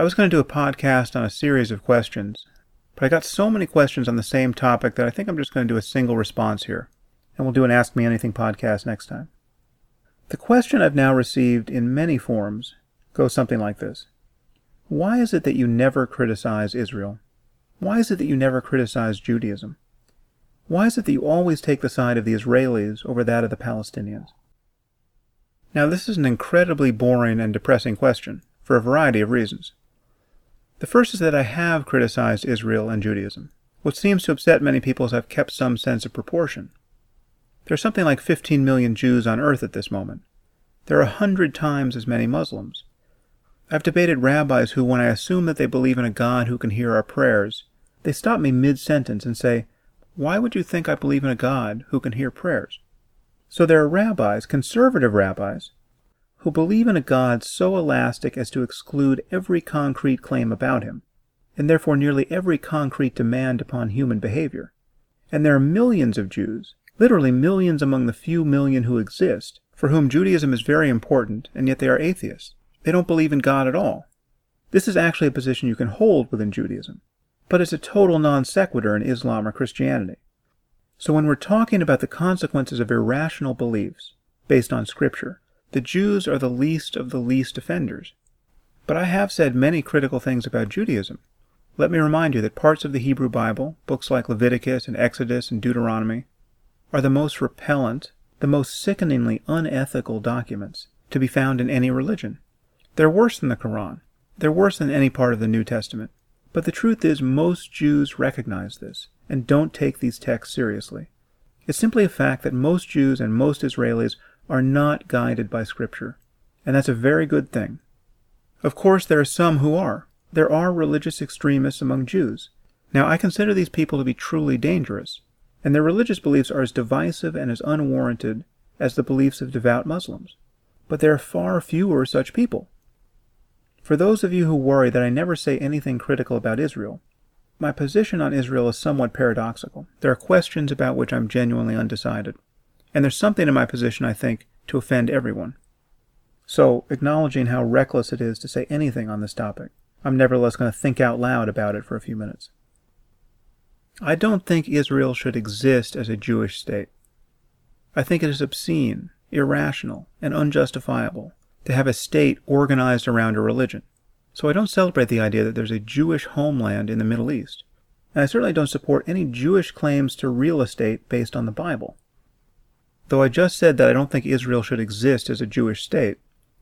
I was going to do a podcast on a series of questions, but I got so many questions on the same topic that I think I'm just going to do a single response here, and we'll do an Ask Me Anything podcast next time. The question I've now received in many forms goes something like this Why is it that you never criticize Israel? Why is it that you never criticize Judaism? Why is it that you always take the side of the Israelis over that of the Palestinians? Now, this is an incredibly boring and depressing question, for a variety of reasons. The first is that I have criticized Israel and Judaism. What seems to upset many people is I've kept some sense of proportion. There are something like 15 million Jews on earth at this moment. There are a hundred times as many Muslims. I've debated rabbis who, when I assume that they believe in a God who can hear our prayers, they stop me mid sentence and say, Why would you think I believe in a God who can hear prayers? So there are rabbis, conservative rabbis, who believe in a God so elastic as to exclude every concrete claim about him, and therefore nearly every concrete demand upon human behavior. And there are millions of Jews, literally millions among the few million who exist, for whom Judaism is very important, and yet they are atheists. They don't believe in God at all. This is actually a position you can hold within Judaism, but it's a total non sequitur in Islam or Christianity. So when we're talking about the consequences of irrational beliefs based on Scripture, the Jews are the least of the least offenders. But I have said many critical things about Judaism. Let me remind you that parts of the Hebrew Bible, books like Leviticus and Exodus and Deuteronomy, are the most repellent, the most sickeningly unethical documents to be found in any religion. They're worse than the Quran. They're worse than any part of the New Testament. But the truth is, most Jews recognize this and don't take these texts seriously. It's simply a fact that most Jews and most Israelis are not guided by Scripture, and that's a very good thing. Of course, there are some who are. There are religious extremists among Jews. Now, I consider these people to be truly dangerous, and their religious beliefs are as divisive and as unwarranted as the beliefs of devout Muslims. But there are far fewer such people. For those of you who worry that I never say anything critical about Israel, my position on Israel is somewhat paradoxical. There are questions about which I'm genuinely undecided. And there's something in my position, I think, to offend everyone. So, acknowledging how reckless it is to say anything on this topic, I'm nevertheless going to think out loud about it for a few minutes. I don't think Israel should exist as a Jewish state. I think it is obscene, irrational, and unjustifiable to have a state organized around a religion. So I don't celebrate the idea that there's a Jewish homeland in the Middle East. And I certainly don't support any Jewish claims to real estate based on the Bible. Though I just said that I don't think Israel should exist as a Jewish state,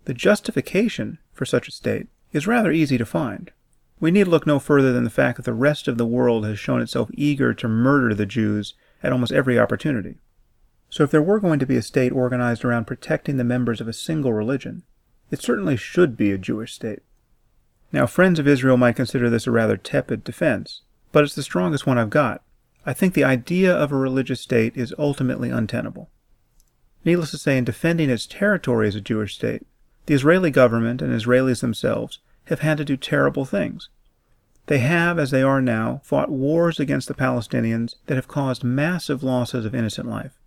the justification for such a state is rather easy to find. We need look no further than the fact that the rest of the world has shown itself eager to murder the Jews at almost every opportunity. So if there were going to be a state organized around protecting the members of a single religion, it certainly should be a Jewish state. Now, friends of Israel might consider this a rather tepid defense, but it's the strongest one I've got. I think the idea of a religious state is ultimately untenable. Needless to say, in defending its territory as a Jewish state, the Israeli government and Israelis themselves have had to do terrible things. They have, as they are now, fought wars against the Palestinians that have caused massive losses of innocent life.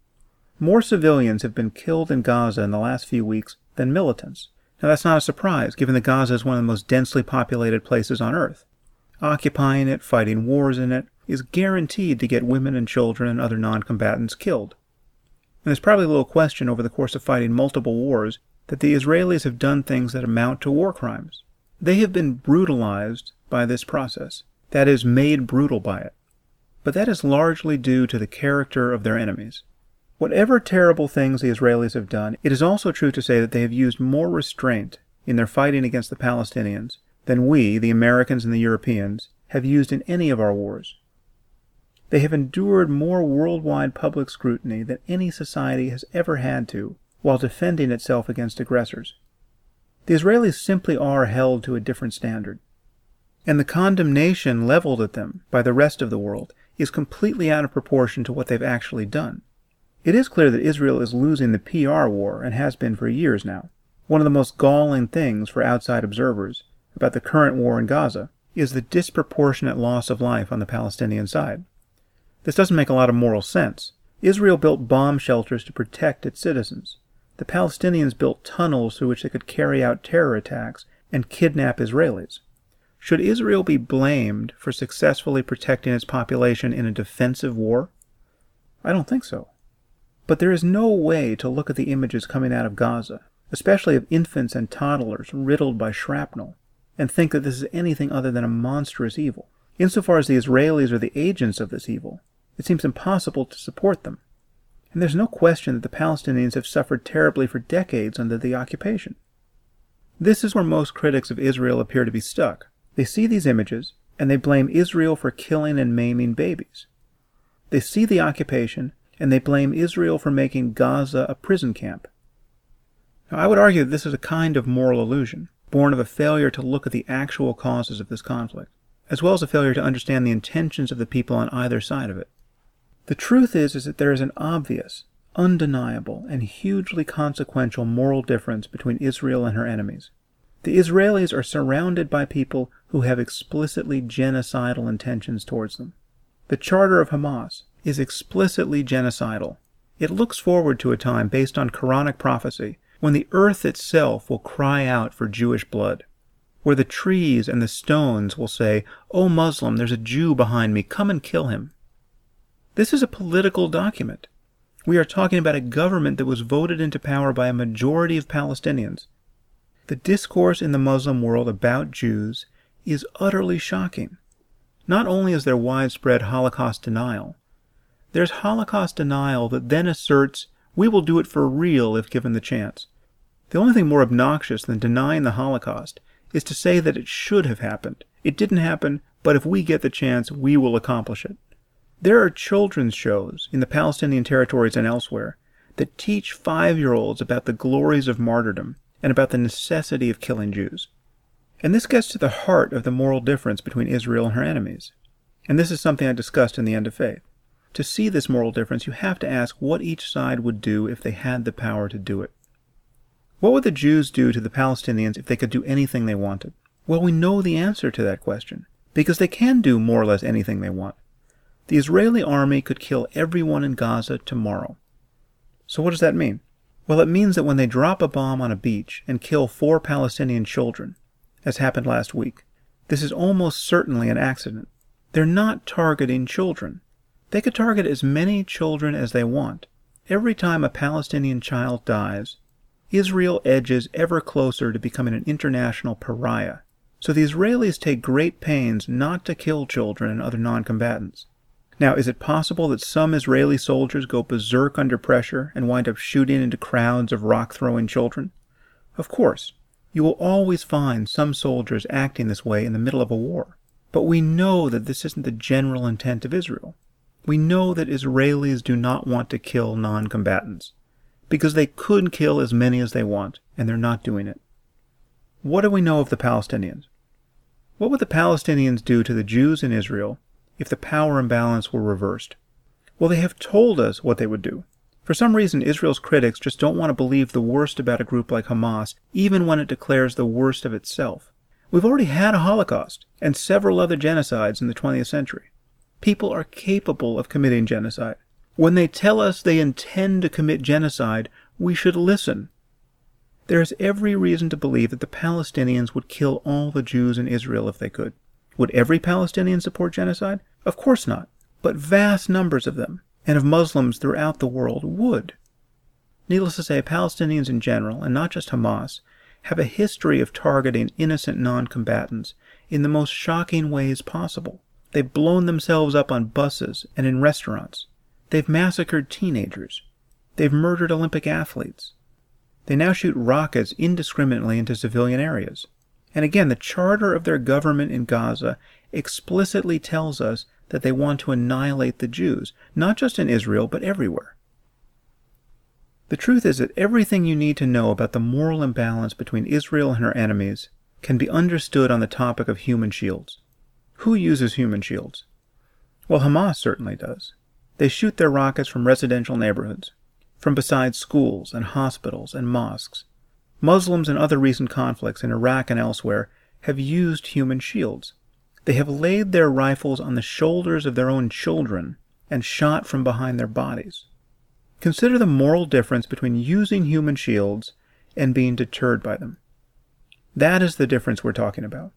More civilians have been killed in Gaza in the last few weeks than militants. Now, that's not a surprise, given that Gaza is one of the most densely populated places on earth. Occupying it, fighting wars in it, is guaranteed to get women and children and other non combatants killed. There's probably little question over the course of fighting multiple wars that the Israelis have done things that amount to war crimes. They have been brutalized by this process, that is, made brutal by it. But that is largely due to the character of their enemies. Whatever terrible things the Israelis have done, it is also true to say that they have used more restraint in their fighting against the Palestinians than we, the Americans and the Europeans, have used in any of our wars. They have endured more worldwide public scrutiny than any society has ever had to while defending itself against aggressors. The Israelis simply are held to a different standard. And the condemnation leveled at them by the rest of the world is completely out of proportion to what they've actually done. It is clear that Israel is losing the PR war and has been for years now. One of the most galling things for outside observers about the current war in Gaza is the disproportionate loss of life on the Palestinian side. This doesn't make a lot of moral sense. Israel built bomb shelters to protect its citizens. The Palestinians built tunnels through which they could carry out terror attacks and kidnap Israelis. Should Israel be blamed for successfully protecting its population in a defensive war? I don't think so. But there is no way to look at the images coming out of Gaza, especially of infants and toddlers riddled by shrapnel, and think that this is anything other than a monstrous evil. Insofar as the Israelis are the agents of this evil, it seems impossible to support them. And there's no question that the Palestinians have suffered terribly for decades under the occupation. This is where most critics of Israel appear to be stuck. They see these images, and they blame Israel for killing and maiming babies. They see the occupation, and they blame Israel for making Gaza a prison camp. Now, I would argue that this is a kind of moral illusion, born of a failure to look at the actual causes of this conflict, as well as a failure to understand the intentions of the people on either side of it. The truth is, is that there is an obvious, undeniable, and hugely consequential moral difference between Israel and her enemies. The Israelis are surrounded by people who have explicitly genocidal intentions towards them. The charter of Hamas is explicitly genocidal. It looks forward to a time based on Quranic prophecy when the earth itself will cry out for Jewish blood, where the trees and the stones will say, O Muslim, there's a Jew behind me, come and kill him. This is a political document. We are talking about a government that was voted into power by a majority of Palestinians. The discourse in the Muslim world about Jews is utterly shocking. Not only is there widespread Holocaust denial, there's Holocaust denial that then asserts we will do it for real if given the chance. The only thing more obnoxious than denying the Holocaust is to say that it should have happened. It didn't happen, but if we get the chance, we will accomplish it. There are children's shows in the Palestinian territories and elsewhere that teach five year olds about the glories of martyrdom and about the necessity of killing Jews. And this gets to the heart of the moral difference between Israel and her enemies. And this is something I discussed in The End of Faith. To see this moral difference, you have to ask what each side would do if they had the power to do it. What would the Jews do to the Palestinians if they could do anything they wanted? Well, we know the answer to that question, because they can do more or less anything they want. The Israeli army could kill everyone in Gaza tomorrow. So what does that mean? Well, it means that when they drop a bomb on a beach and kill four Palestinian children, as happened last week, this is almost certainly an accident. They're not targeting children. They could target as many children as they want. Every time a Palestinian child dies, Israel edges ever closer to becoming an international pariah. So the Israelis take great pains not to kill children and other non-combatants. Now, is it possible that some Israeli soldiers go berserk under pressure and wind up shooting into crowds of rock throwing children? Of course. You will always find some soldiers acting this way in the middle of a war. But we know that this isn't the general intent of Israel. We know that Israelis do not want to kill non combatants because they could kill as many as they want, and they're not doing it. What do we know of the Palestinians? What would the Palestinians do to the Jews in Israel if the power imbalance were reversed? Well, they have told us what they would do. For some reason, Israel's critics just don't want to believe the worst about a group like Hamas, even when it declares the worst of itself. We've already had a Holocaust and several other genocides in the 20th century. People are capable of committing genocide. When they tell us they intend to commit genocide, we should listen. There is every reason to believe that the Palestinians would kill all the Jews in Israel if they could. Would every Palestinian support genocide? Of course not. But vast numbers of them, and of Muslims throughout the world, would. Needless to say, Palestinians in general, and not just Hamas, have a history of targeting innocent non combatants in the most shocking ways possible. They've blown themselves up on buses and in restaurants. They've massacred teenagers. They've murdered Olympic athletes. They now shoot rockets indiscriminately into civilian areas. And again, the charter of their government in Gaza explicitly tells us that they want to annihilate the Jews, not just in Israel, but everywhere. The truth is that everything you need to know about the moral imbalance between Israel and her enemies can be understood on the topic of human shields. Who uses human shields? Well, Hamas certainly does. They shoot their rockets from residential neighborhoods, from beside schools and hospitals and mosques, Muslims in other recent conflicts in Iraq and elsewhere have used human shields. They have laid their rifles on the shoulders of their own children and shot from behind their bodies. Consider the moral difference between using human shields and being deterred by them. That is the difference we're talking about.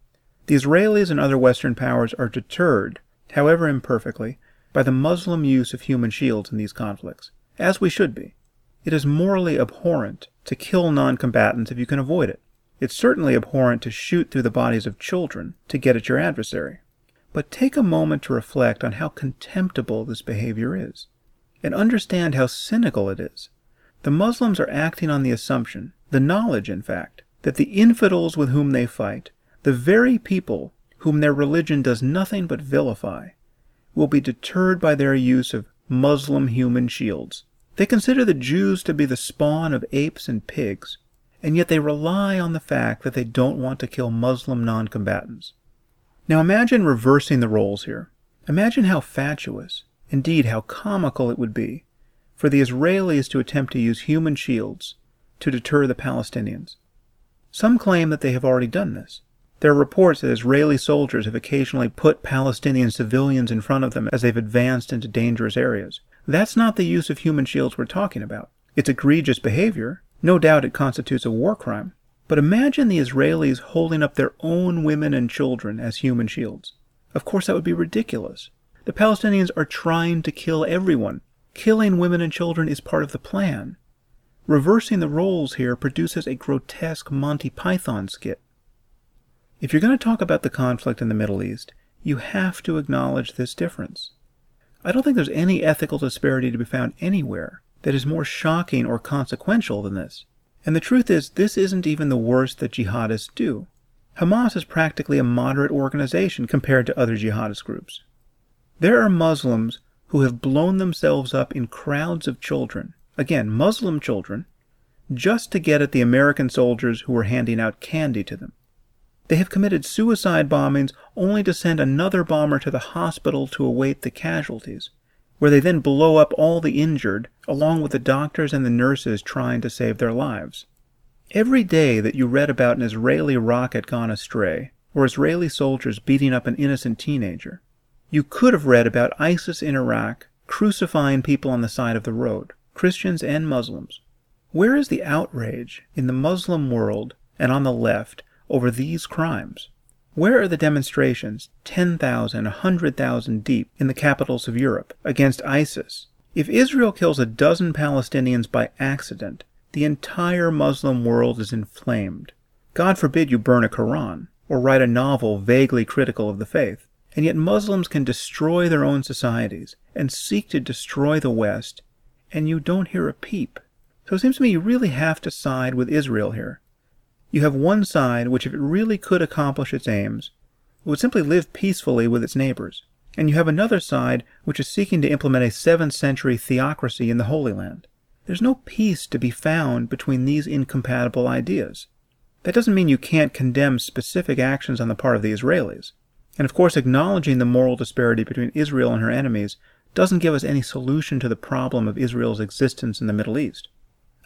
The Israelis and other Western powers are deterred, however imperfectly, by the Muslim use of human shields in these conflicts, as we should be. It is morally abhorrent to kill non combatants if you can avoid it. It's certainly abhorrent to shoot through the bodies of children to get at your adversary. But take a moment to reflect on how contemptible this behavior is, and understand how cynical it is. The Muslims are acting on the assumption, the knowledge, in fact, that the infidels with whom they fight, the very people whom their religion does nothing but vilify, will be deterred by their use of Muslim human shields. They consider the Jews to be the spawn of apes and pigs, and yet they rely on the fact that they don't want to kill Muslim non combatants. Now imagine reversing the roles here. Imagine how fatuous, indeed how comical it would be, for the Israelis to attempt to use human shields to deter the Palestinians. Some claim that they have already done this. There are reports that Israeli soldiers have occasionally put Palestinian civilians in front of them as they've advanced into dangerous areas. That's not the use of human shields we're talking about. It's egregious behavior. No doubt it constitutes a war crime. But imagine the Israelis holding up their own women and children as human shields. Of course, that would be ridiculous. The Palestinians are trying to kill everyone. Killing women and children is part of the plan. Reversing the roles here produces a grotesque Monty Python skit. If you're going to talk about the conflict in the Middle East, you have to acknowledge this difference. I don't think there's any ethical disparity to be found anywhere that is more shocking or consequential than this. And the truth is, this isn't even the worst that jihadists do. Hamas is practically a moderate organization compared to other jihadist groups. There are Muslims who have blown themselves up in crowds of children, again, Muslim children, just to get at the American soldiers who were handing out candy to them. They have committed suicide bombings only to send another bomber to the hospital to await the casualties, where they then blow up all the injured, along with the doctors and the nurses trying to save their lives. Every day that you read about an Israeli rocket gone astray, or Israeli soldiers beating up an innocent teenager, you could have read about ISIS in Iraq crucifying people on the side of the road, Christians and Muslims. Where is the outrage in the Muslim world and on the left over these crimes? Where are the demonstrations, 10,000, 100,000 deep, in the capitals of Europe against ISIS? If Israel kills a dozen Palestinians by accident, the entire Muslim world is inflamed. God forbid you burn a Quran or write a novel vaguely critical of the faith. And yet Muslims can destroy their own societies and seek to destroy the West, and you don't hear a peep. So it seems to me you really have to side with Israel here. You have one side which, if it really could accomplish its aims, would simply live peacefully with its neighbors, and you have another side which is seeking to implement a 7th century theocracy in the Holy Land. There's no peace to be found between these incompatible ideas. That doesn't mean you can't condemn specific actions on the part of the Israelis. And of course, acknowledging the moral disparity between Israel and her enemies doesn't give us any solution to the problem of Israel's existence in the Middle East.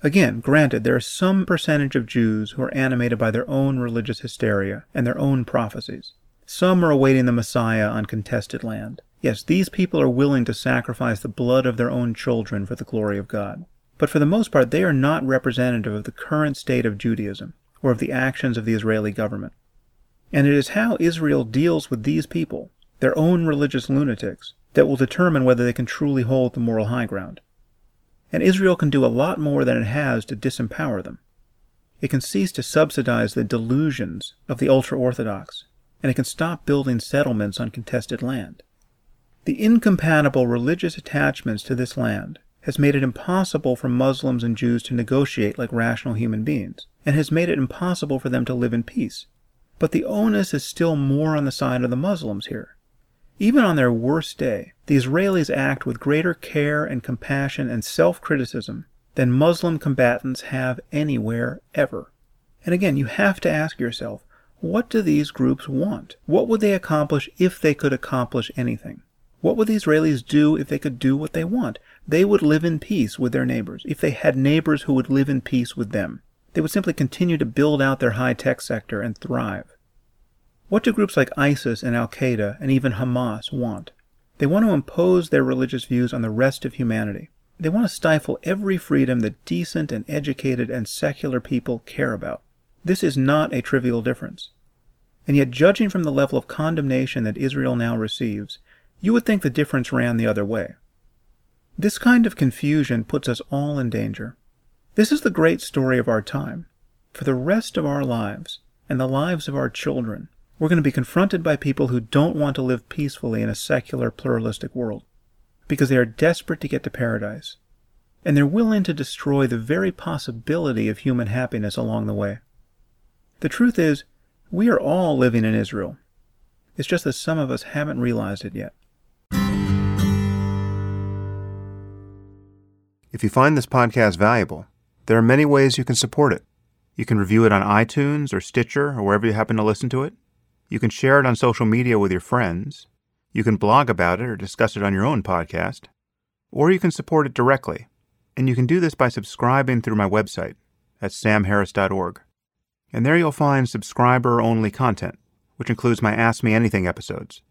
Again, granted, there is some percentage of Jews who are animated by their own religious hysteria and their own prophecies. Some are awaiting the Messiah on contested land. Yes, these people are willing to sacrifice the blood of their own children for the glory of God. But for the most part, they are not representative of the current state of Judaism or of the actions of the Israeli government. And it is how Israel deals with these people, their own religious lunatics, that will determine whether they can truly hold the moral high ground and Israel can do a lot more than it has to disempower them. It can cease to subsidize the delusions of the ultra Orthodox, and it can stop building settlements on contested land. The incompatible religious attachments to this land has made it impossible for Muslims and Jews to negotiate like rational human beings, and has made it impossible for them to live in peace. But the onus is still more on the side of the Muslims here. Even on their worst day, the Israelis act with greater care and compassion and self criticism than Muslim combatants have anywhere ever. And again, you have to ask yourself what do these groups want? What would they accomplish if they could accomplish anything? What would the Israelis do if they could do what they want? They would live in peace with their neighbors, if they had neighbors who would live in peace with them. They would simply continue to build out their high tech sector and thrive. What do groups like ISIS and Al Qaeda and even Hamas want? They want to impose their religious views on the rest of humanity. They want to stifle every freedom that decent and educated and secular people care about. This is not a trivial difference. And yet, judging from the level of condemnation that Israel now receives, you would think the difference ran the other way. This kind of confusion puts us all in danger. This is the great story of our time. For the rest of our lives, and the lives of our children, we're going to be confronted by people who don't want to live peacefully in a secular, pluralistic world, because they are desperate to get to paradise, and they're willing to destroy the very possibility of human happiness along the way. The truth is, we are all living in Israel. It's just that some of us haven't realized it yet. If you find this podcast valuable, there are many ways you can support it. You can review it on iTunes or Stitcher or wherever you happen to listen to it. You can share it on social media with your friends. You can blog about it or discuss it on your own podcast. Or you can support it directly. And you can do this by subscribing through my website at samharris.org. And there you'll find subscriber only content, which includes my Ask Me Anything episodes.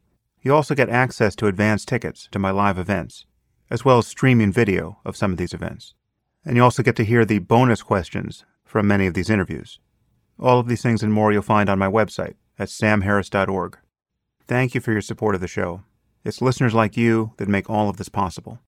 You also get access to advance tickets to my live events, as well as streaming video of some of these events. And you also get to hear the bonus questions from many of these interviews. All of these things and more you'll find on my website at samharris.org. Thank you for your support of the show. It's listeners like you that make all of this possible.